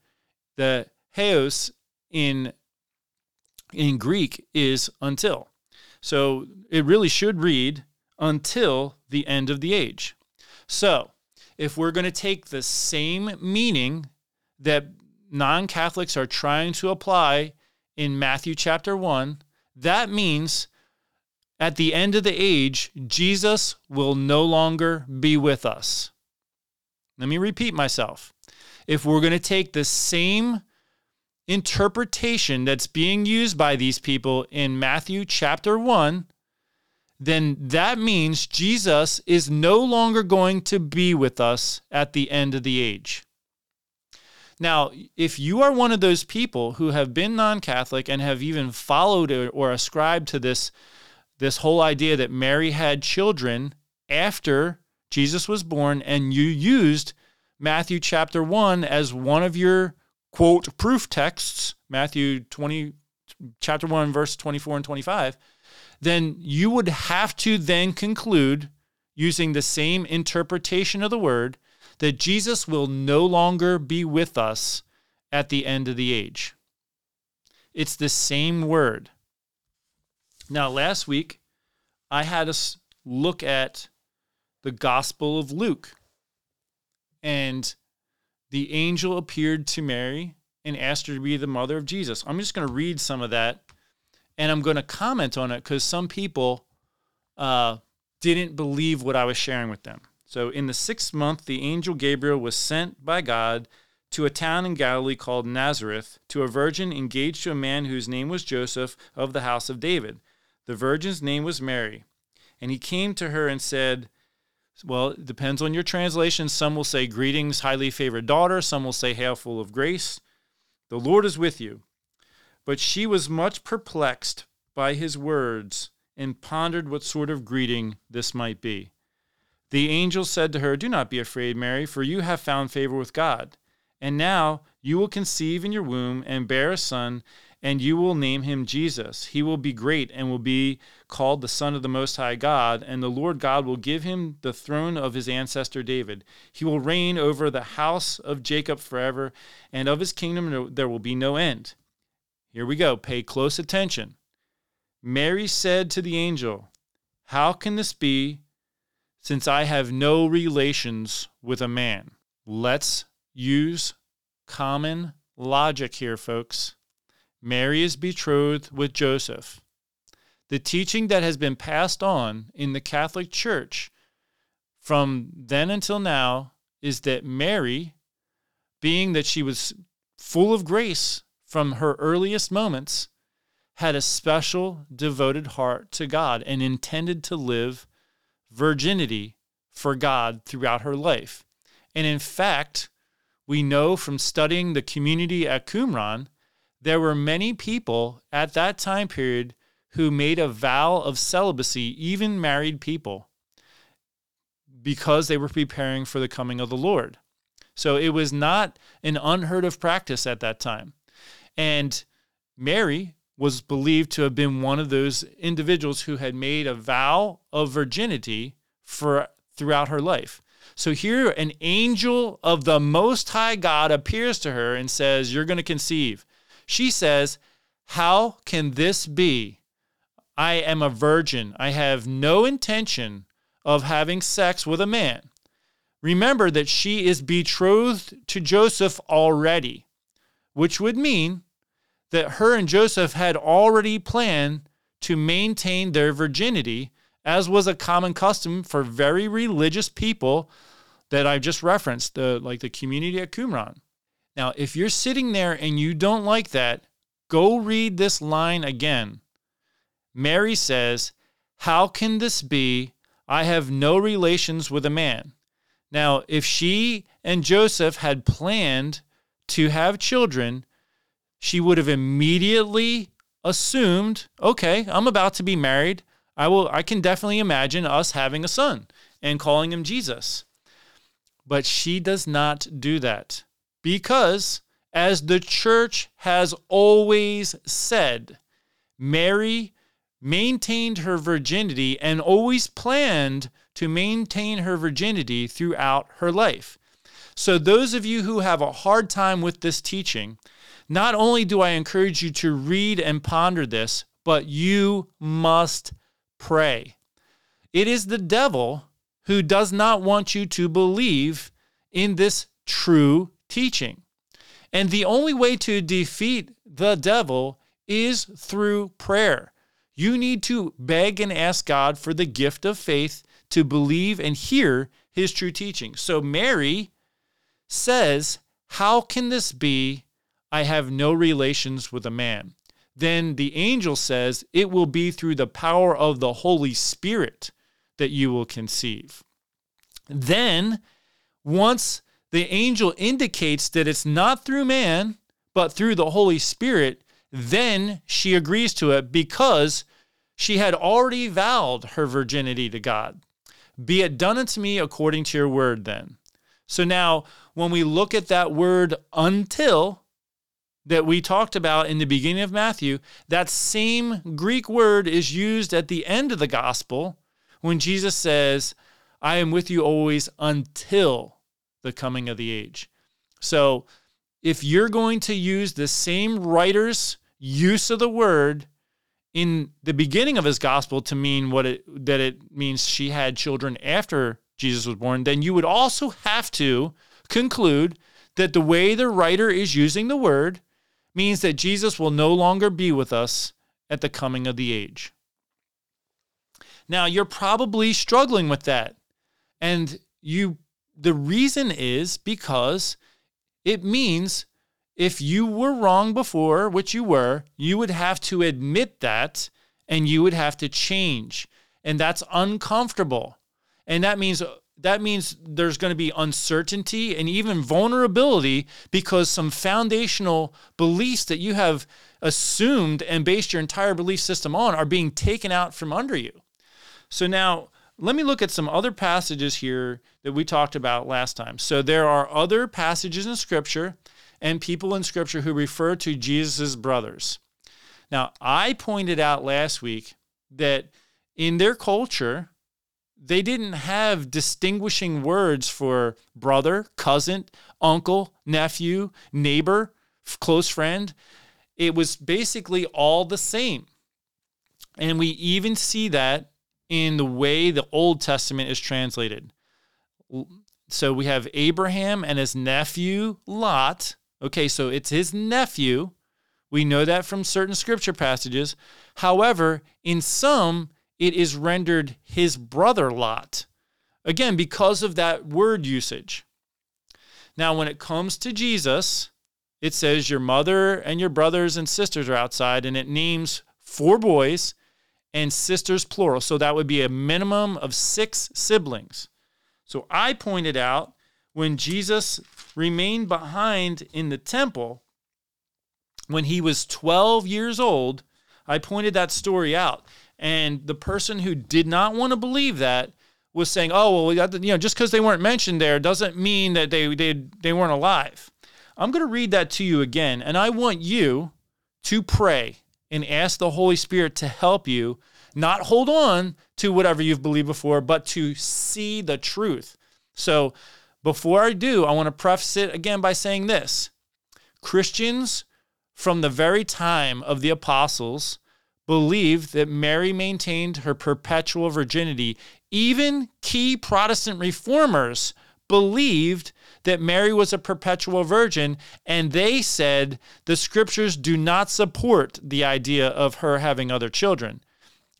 the heos in in Greek is until. So it really should read until the end of the age. So, if we're going to take the same meaning that non Catholics are trying to apply in Matthew chapter 1, that means at the end of the age, Jesus will no longer be with us. Let me repeat myself. If we're going to take the same interpretation that's being used by these people in Matthew chapter 1, then that means Jesus is no longer going to be with us at the end of the age. Now, if you are one of those people who have been non Catholic and have even followed or ascribed to this this whole idea that Mary had children after Jesus was born, and you used Matthew chapter 1 as one of your quote proof texts, Matthew 20 chapter 1 verse 24 and 25, then you would have to then conclude using the same interpretation of the word that Jesus will no longer be with us at the end of the age. It's the same word. Now, last week, I had us look at the Gospel of Luke. And the angel appeared to Mary and asked her to be the mother of Jesus. I'm just going to read some of that and I'm going to comment on it because some people uh, didn't believe what I was sharing with them. So, in the sixth month, the angel Gabriel was sent by God to a town in Galilee called Nazareth to a virgin engaged to a man whose name was Joseph of the house of David. The virgin's name was Mary. And he came to her and said, Well, it depends on your translation. Some will say, Greetings, highly favored daughter. Some will say, Hail, full of grace. The Lord is with you. But she was much perplexed by his words and pondered what sort of greeting this might be. The angel said to her, Do not be afraid, Mary, for you have found favor with God. And now you will conceive in your womb and bear a son, and you will name him Jesus. He will be great and will be called the Son of the Most High God, and the Lord God will give him the throne of his ancestor David. He will reign over the house of Jacob forever, and of his kingdom there will be no end. Here we go. Pay close attention. Mary said to the angel, How can this be since I have no relations with a man? Let's use common logic here, folks. Mary is betrothed with Joseph. The teaching that has been passed on in the Catholic Church from then until now is that Mary, being that she was full of grace from her earliest moments, had a special devoted heart to God and intended to live virginity for God throughout her life. And in fact, we know from studying the community at Qumran, there were many people at that time period who made a vow of celibacy, even married people, because they were preparing for the coming of the Lord. So it was not an unheard of practice at that time. And Mary was believed to have been one of those individuals who had made a vow of virginity for throughout her life. So here an angel of the most high God appears to her and says, "You're going to conceive." She says, "How can this be? I am a virgin. I have no intention of having sex with a man." Remember that she is betrothed to Joseph already, which would mean that her and Joseph had already planned to maintain their virginity, as was a common custom for very religious people that I've just referenced, the like the community at Qumran. Now, if you're sitting there and you don't like that, go read this line again. Mary says, How can this be? I have no relations with a man. Now, if she and Joseph had planned to have children, she would have immediately assumed, okay, I'm about to be married. I will I can definitely imagine us having a son and calling him Jesus. But she does not do that because as the church has always said, Mary maintained her virginity and always planned to maintain her virginity throughout her life. So, those of you who have a hard time with this teaching, not only do I encourage you to read and ponder this, but you must pray. It is the devil who does not want you to believe in this true teaching. And the only way to defeat the devil is through prayer. You need to beg and ask God for the gift of faith to believe and hear his true teaching. So Mary says, How can this be? I have no relations with a man. Then the angel says, It will be through the power of the Holy Spirit that you will conceive. Then, once the angel indicates that it's not through man, but through the Holy Spirit, then she agrees to it because she had already vowed her virginity to God. Be it done unto me according to your word, then. So now, when we look at that word until that we talked about in the beginning of Matthew, that same Greek word is used at the end of the gospel when Jesus says, I am with you always until the coming of the age. So, if you're going to use the same writer's use of the word in the beginning of his gospel to mean what it that it means she had children after Jesus was born, then you would also have to conclude that the way the writer is using the word means that Jesus will no longer be with us at the coming of the age. Now, you're probably struggling with that. And you the reason is because it means if you were wrong before, which you were, you would have to admit that and you would have to change. And that's uncomfortable. And that means that means there's going to be uncertainty and even vulnerability because some foundational beliefs that you have assumed and based your entire belief system on are being taken out from under you. So now let me look at some other passages here that we talked about last time. So there are other passages in scripture and people in scripture who refer to Jesus' brothers. Now, I pointed out last week that in their culture, they didn't have distinguishing words for brother, cousin, uncle, nephew, neighbor, close friend. It was basically all the same. And we even see that in the way the Old Testament is translated. So we have Abraham and his nephew Lot. Okay, so it's his nephew. We know that from certain scripture passages. However, in some, it is rendered his brother Lot. Again, because of that word usage. Now, when it comes to Jesus, it says your mother and your brothers and sisters are outside, and it names four boys and sisters plural. So that would be a minimum of six siblings. So I pointed out when Jesus remained behind in the temple, when he was 12 years old, I pointed that story out. And the person who did not want to believe that was saying, "Oh, well, you know, just because they weren't mentioned there doesn't mean that they they they weren't alive." I'm going to read that to you again, and I want you to pray and ask the Holy Spirit to help you not hold on to whatever you've believed before, but to see the truth. So, before I do, I want to preface it again by saying this Christians from the very time of the apostles believed that Mary maintained her perpetual virginity. Even key Protestant reformers believed that Mary was a perpetual virgin, and they said the scriptures do not support the idea of her having other children.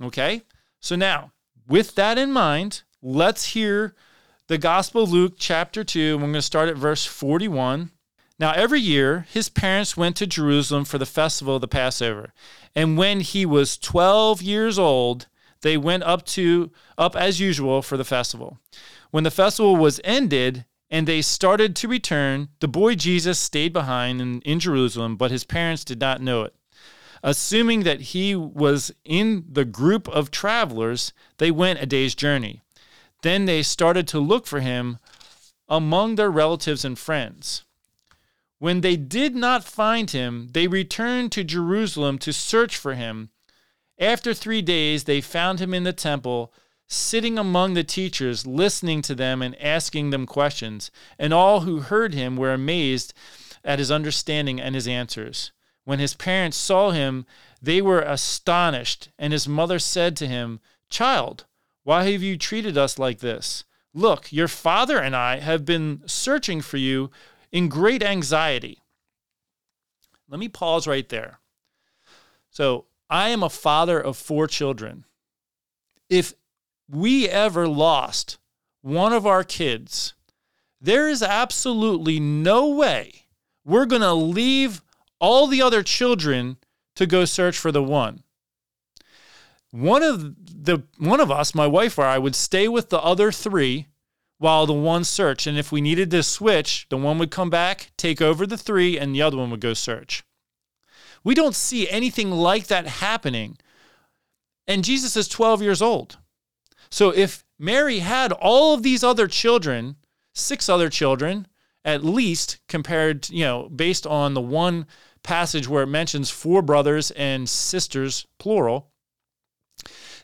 Okay? So now, with that in mind, let's hear the Gospel of Luke, chapter 2. We're going to start at verse 41. Now, every year, his parents went to Jerusalem for the festival of the Passover. And when he was 12 years old, they went up to up as usual for the festival. When the festival was ended and they started to return, the boy Jesus stayed behind in, in Jerusalem, but his parents did not know it. Assuming that he was in the group of travelers, they went a day's journey. Then they started to look for him among their relatives and friends. When they did not find him, they returned to Jerusalem to search for him. After three days, they found him in the temple, sitting among the teachers, listening to them and asking them questions. And all who heard him were amazed at his understanding and his answers. When his parents saw him, they were astonished. And his mother said to him, Child, why have you treated us like this? Look, your father and I have been searching for you in great anxiety. Let me pause right there. So, I am a father of four children. If we ever lost one of our kids, there is absolutely no way we're going to leave all the other children to go search for the one. One of the one of us, my wife or I, would stay with the other three while the one searched. And if we needed to switch, the one would come back, take over the three, and the other one would go search. We don't see anything like that happening. And Jesus is 12 years old. So if Mary had all of these other children six other children, at least compared, you know, based on the one passage where it mentions four brothers and sisters, plural,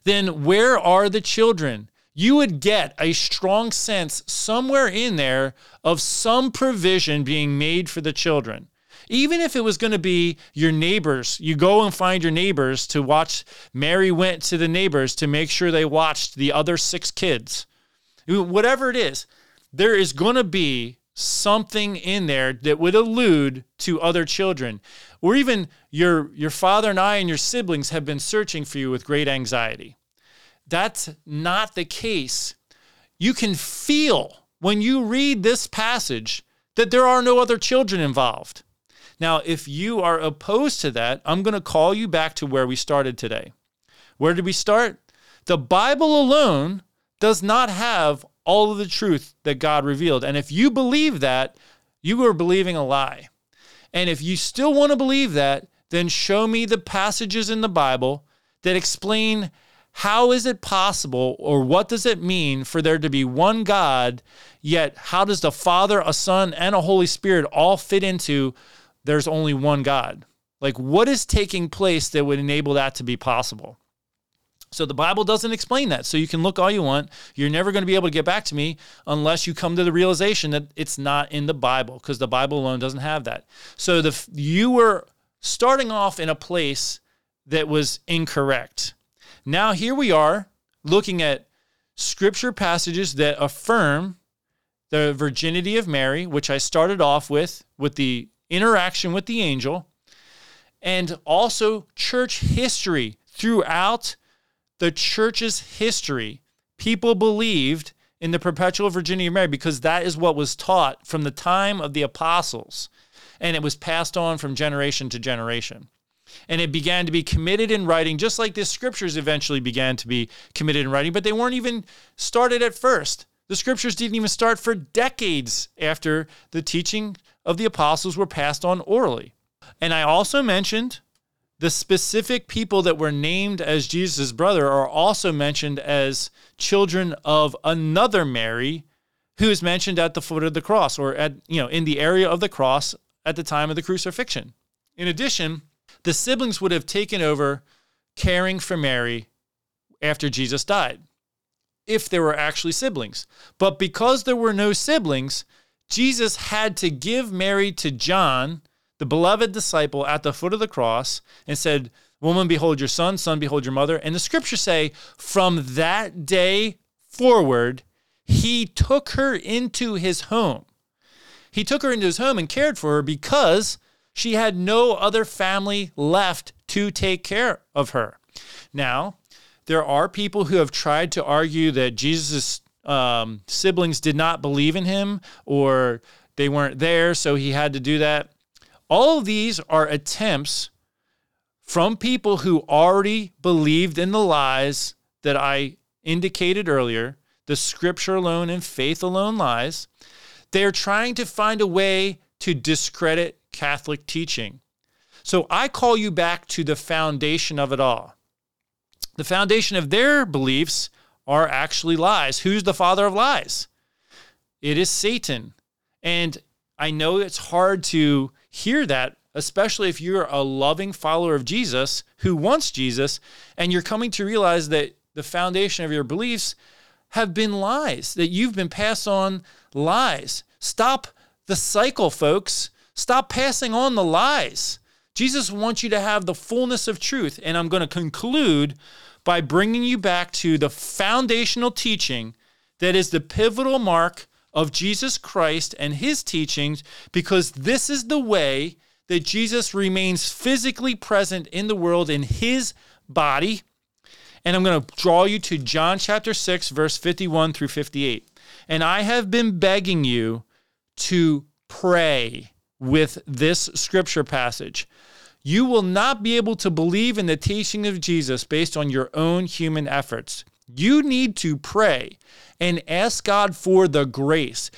then where are the children? You would get a strong sense somewhere in there of some provision being made for the children. Even if it was going to be your neighbors, you go and find your neighbors to watch. Mary went to the neighbors to make sure they watched the other six kids. Whatever it is, there is going to be something in there that would allude to other children. Or even your, your father and I and your siblings have been searching for you with great anxiety. That's not the case. You can feel when you read this passage that there are no other children involved. Now, if you are opposed to that, I'm going to call you back to where we started today. Where did we start? The Bible alone does not have all of the truth that God revealed. And if you believe that, you are believing a lie. And if you still want to believe that, then show me the passages in the Bible that explain how is it possible or what does it mean for there to be one God, yet how does the Father, a Son, and a Holy Spirit all fit into there's only one God? Like, what is taking place that would enable that to be possible? So the Bible doesn't explain that. So you can look all you want. You're never going to be able to get back to me unless you come to the realization that it's not in the Bible because the Bible alone doesn't have that. So the you were starting off in a place that was incorrect. Now here we are looking at scripture passages that affirm the virginity of Mary, which I started off with with the interaction with the angel, and also church history throughout the church's history, people believed in the perpetual virginity of Mary because that is what was taught from the time of the apostles. And it was passed on from generation to generation. And it began to be committed in writing, just like the scriptures eventually began to be committed in writing, but they weren't even started at first. The scriptures didn't even start for decades after the teaching of the apostles were passed on orally. And I also mentioned the specific people that were named as Jesus' brother are also mentioned as children of another Mary who is mentioned at the foot of the cross or at you know in the area of the cross at the time of the crucifixion. In addition, the siblings would have taken over caring for Mary after Jesus died if there were actually siblings. But because there were no siblings, Jesus had to give Mary to John the beloved disciple at the foot of the cross and said, Woman, behold your son, son, behold your mother. And the scriptures say, from that day forward, he took her into his home. He took her into his home and cared for her because she had no other family left to take care of her. Now, there are people who have tried to argue that Jesus' um, siblings did not believe in him or they weren't there, so he had to do that. All of these are attempts from people who already believed in the lies that I indicated earlier, the scripture alone and faith alone lies. They're trying to find a way to discredit Catholic teaching. So I call you back to the foundation of it all. The foundation of their beliefs are actually lies. Who's the father of lies? It is Satan. And I know it's hard to hear that, especially if you're a loving follower of Jesus who wants Jesus and you're coming to realize that the foundation of your beliefs have been lies, that you've been passed on lies. Stop the cycle, folks. Stop passing on the lies. Jesus wants you to have the fullness of truth. And I'm going to conclude by bringing you back to the foundational teaching that is the pivotal mark of Jesus Christ and his teachings because this is the way that Jesus remains physically present in the world in his body. And I'm going to draw you to John chapter 6, verse 51 through 58. And I have been begging you to pray with this scripture passage. You will not be able to believe in the teaching of Jesus based on your own human efforts. You need to pray and ask God for the grace.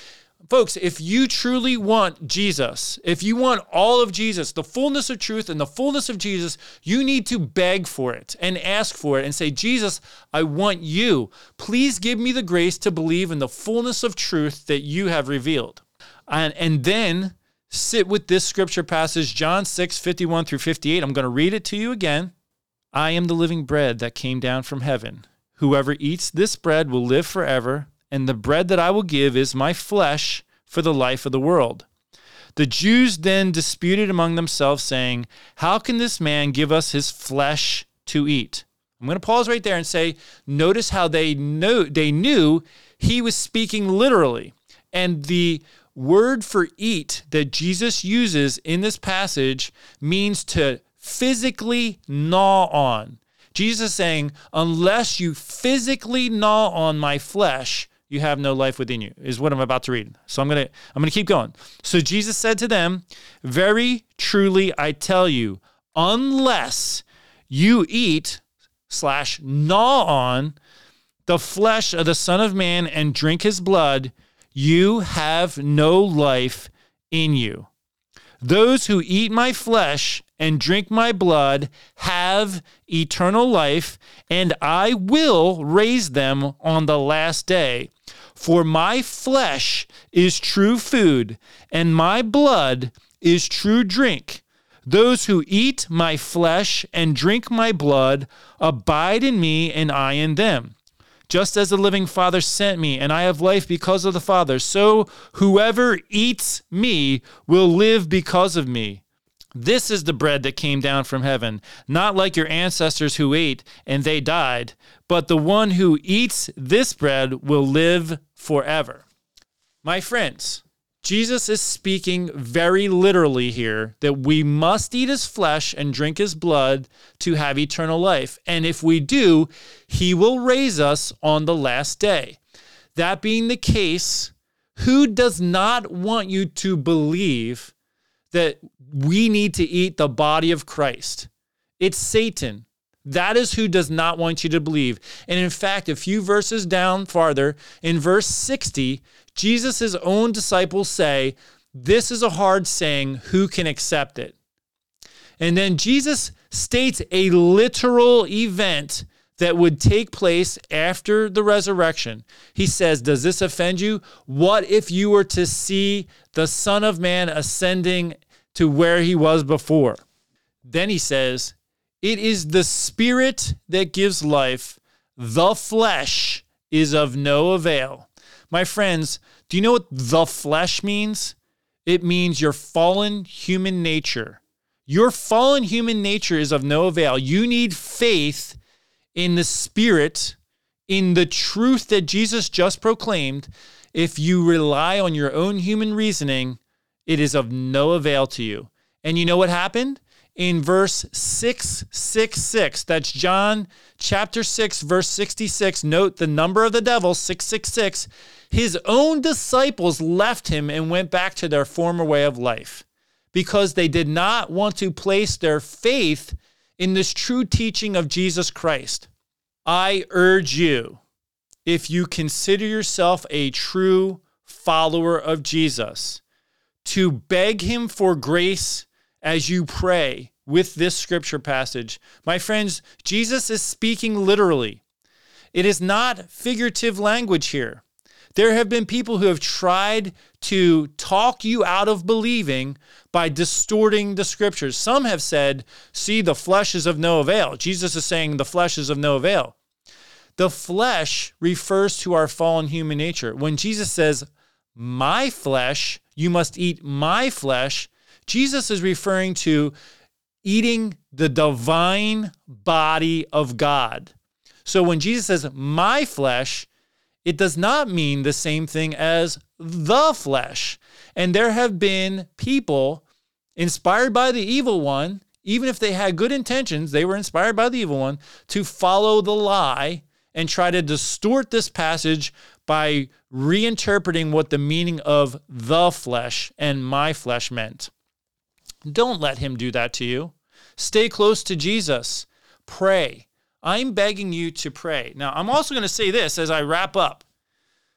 folks, if you truly want Jesus, if you want all of Jesus, the fullness of truth and the fullness of Jesus, you need to beg for it and ask for it and say, Jesus, I want you. Please give me the grace to believe in the fullness of truth that you have revealed. And, and then sit with this scripture passage, John 6, 51 through 58. I'm going to read it to you again. I am the living bread that came down from heaven. Whoever eats this bread will live forever and the bread that I will give is my flesh for the life of the world. The Jews then disputed among themselves, saying, How can this man give us his flesh to eat? I'm going to pause right there and say, notice how they knew they knew he was speaking literally. And the word for eat that Jesus uses in this passage means to physically gnaw on. Jesus is saying, unless you physically gnaw on my flesh, you have no life within you is what i'm about to read so i'm gonna i'm gonna keep going so jesus said to them very truly i tell you unless you eat slash gnaw on the flesh of the son of man and drink his blood you have no life in you those who eat my flesh and drink my blood have eternal life, and I will raise them on the last day. For my flesh is true food, and my blood is true drink. Those who eat my flesh and drink my blood abide in me, and I in them. Just as the living Father sent me, and I have life because of the Father, so whoever eats me will live because of me. This is the bread that came down from heaven, not like your ancestors who ate and they died, but the one who eats this bread will live forever. My friends, Jesus is speaking very literally here that we must eat his flesh and drink his blood to have eternal life. And if we do, he will raise us on the last day. That being the case, who does not want you to believe that we need to eat the body of Christ? It's Satan. That is who does not want you to believe. And in fact, a few verses down farther, in verse 60, Jesus' own disciples say, This is a hard saying, who can accept it? And then Jesus states a literal event that would take place after the resurrection. He says, Does this offend you? What if you were to see the Son of Man ascending to where he was before? Then he says, It is the Spirit that gives life, the flesh is of no avail. My friends, do you know what the flesh means? It means your fallen human nature. Your fallen human nature is of no avail. You need faith in the Spirit, in the truth that Jesus just proclaimed. If you rely on your own human reasoning, it is of no avail to you. And you know what happened? In verse 666. That's John chapter 6, verse 66. Note the number of the devil, 666. His own disciples left him and went back to their former way of life because they did not want to place their faith in this true teaching of Jesus Christ. I urge you, if you consider yourself a true follower of Jesus, to beg him for grace as you pray with this scripture passage. My friends, Jesus is speaking literally. It is not figurative language here. There have been people who have tried to talk you out of believing by distorting the scriptures. Some have said, see, the flesh is of no avail. Jesus is saying the flesh is of no avail. The flesh refers to our fallen human nature. When Jesus says, my flesh, you must eat my flesh, Jesus is referring to eating the divine body of God. So when Jesus says, my flesh, it does not mean the same thing as the flesh. And there have been people inspired by the evil one, even if they had good intentions, they were inspired by the evil one to follow the lie and try to distort this passage by reinterpreting what the meaning of the flesh and my flesh meant. Don't let him do that to you. Stay close to Jesus. Pray. I'm begging you to pray. Now, I'm also going to say this as I wrap up.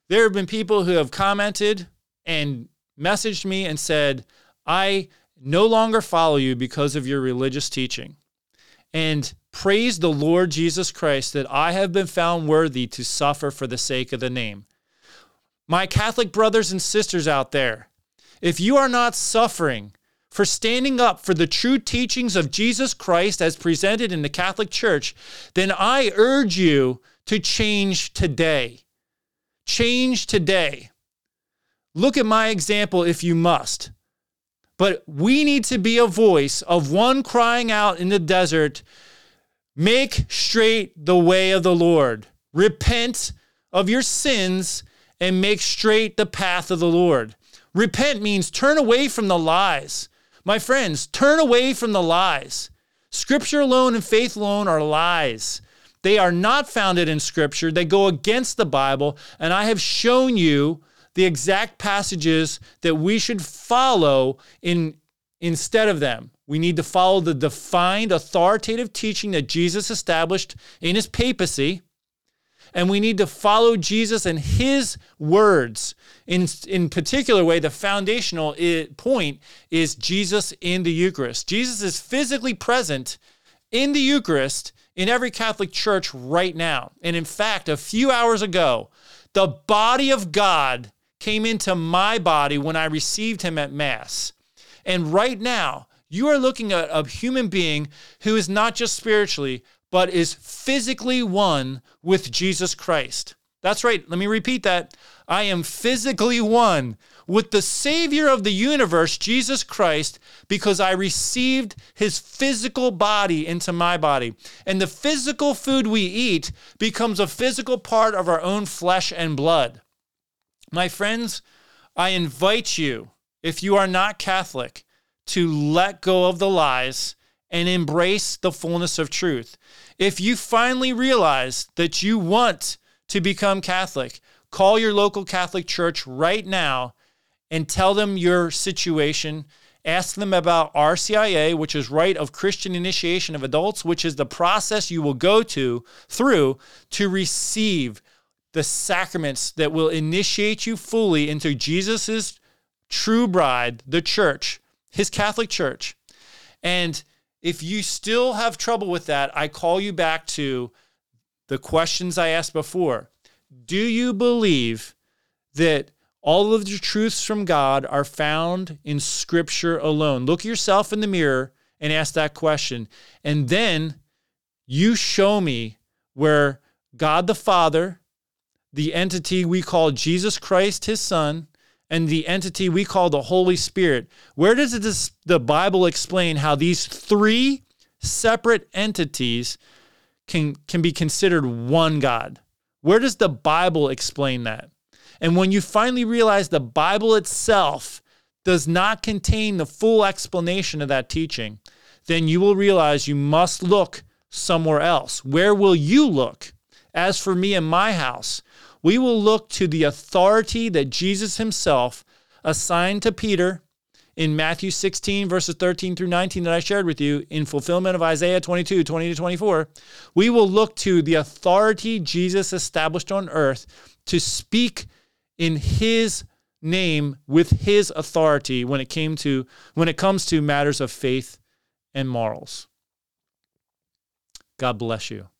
There have been people who have commented and messaged me and said, I no longer follow you because of your religious teaching. And praise the Lord Jesus Christ that I have been found worthy to suffer for the sake of the name. My Catholic brothers and sisters out there, if you are not suffering for standing up for the true teachings of Jesus Christ as presented in the Catholic Church, then I urge you to change today. Change today. Look at my example if you must. But we need to be a voice of one crying out in the desert make straight the way of the Lord. Repent of your sins and make straight the path of the Lord. Repent means turn away from the lies. My friends, turn away from the lies. Scripture alone and faith alone are lies. They are not founded in Scripture. They go against the Bible. And I have shown you the exact passages that we should follow in instead of them. We need to follow the defined authoritative teaching that Jesus established in his papacy. And we need to follow Jesus and his words. In, in particular way, the foundational point is Jesus in the Eucharist. Jesus is physically present in the Eucharist in every Catholic church right now. And in fact, a few hours ago, the body of God came into my body when I received him at Mass. And right now, you are looking at a human being who is not just spiritually, but is physically one with Jesus Christ. That's right. Let me repeat that. I am physically one with the Savior of the universe, Jesus Christ, because I received his physical body into my body. And the physical food we eat becomes a physical part of our own flesh and blood. My friends, I invite you, if you are not Catholic, to let go of the lies and embrace the fullness of truth. If you finally realize that you want to become Catholic, call your local Catholic church right now and tell them your situation. Ask them about RCIA, which is Rite of Christian Initiation of Adults, which is the process you will go to through to receive the sacraments that will initiate you fully into Jesus's true bride, the church, his Catholic church. And if you still have trouble with that, I call you back to the questions I asked before. Do you believe that all of the truths from God are found in Scripture alone? Look yourself in the mirror and ask that question. And then you show me where God the Father, the entity we call Jesus Christ, his son, and the entity we call the Holy Spirit. Where does the Bible explain how these three separate entities can, can be considered one God? Where does the Bible explain that? And when you finally realize the Bible itself does not contain the full explanation of that teaching, then you will realize you must look somewhere else. Where will you look? As for me and my house, we will look to the authority that Jesus himself assigned to Peter in Matthew 16, verses 13 through 19 that I shared with you in fulfillment of Isaiah 22, 20 to 24. We will look to the authority Jesus established on earth to speak in his name with his authority when it came to when it comes to matters of faith and morals. God bless you.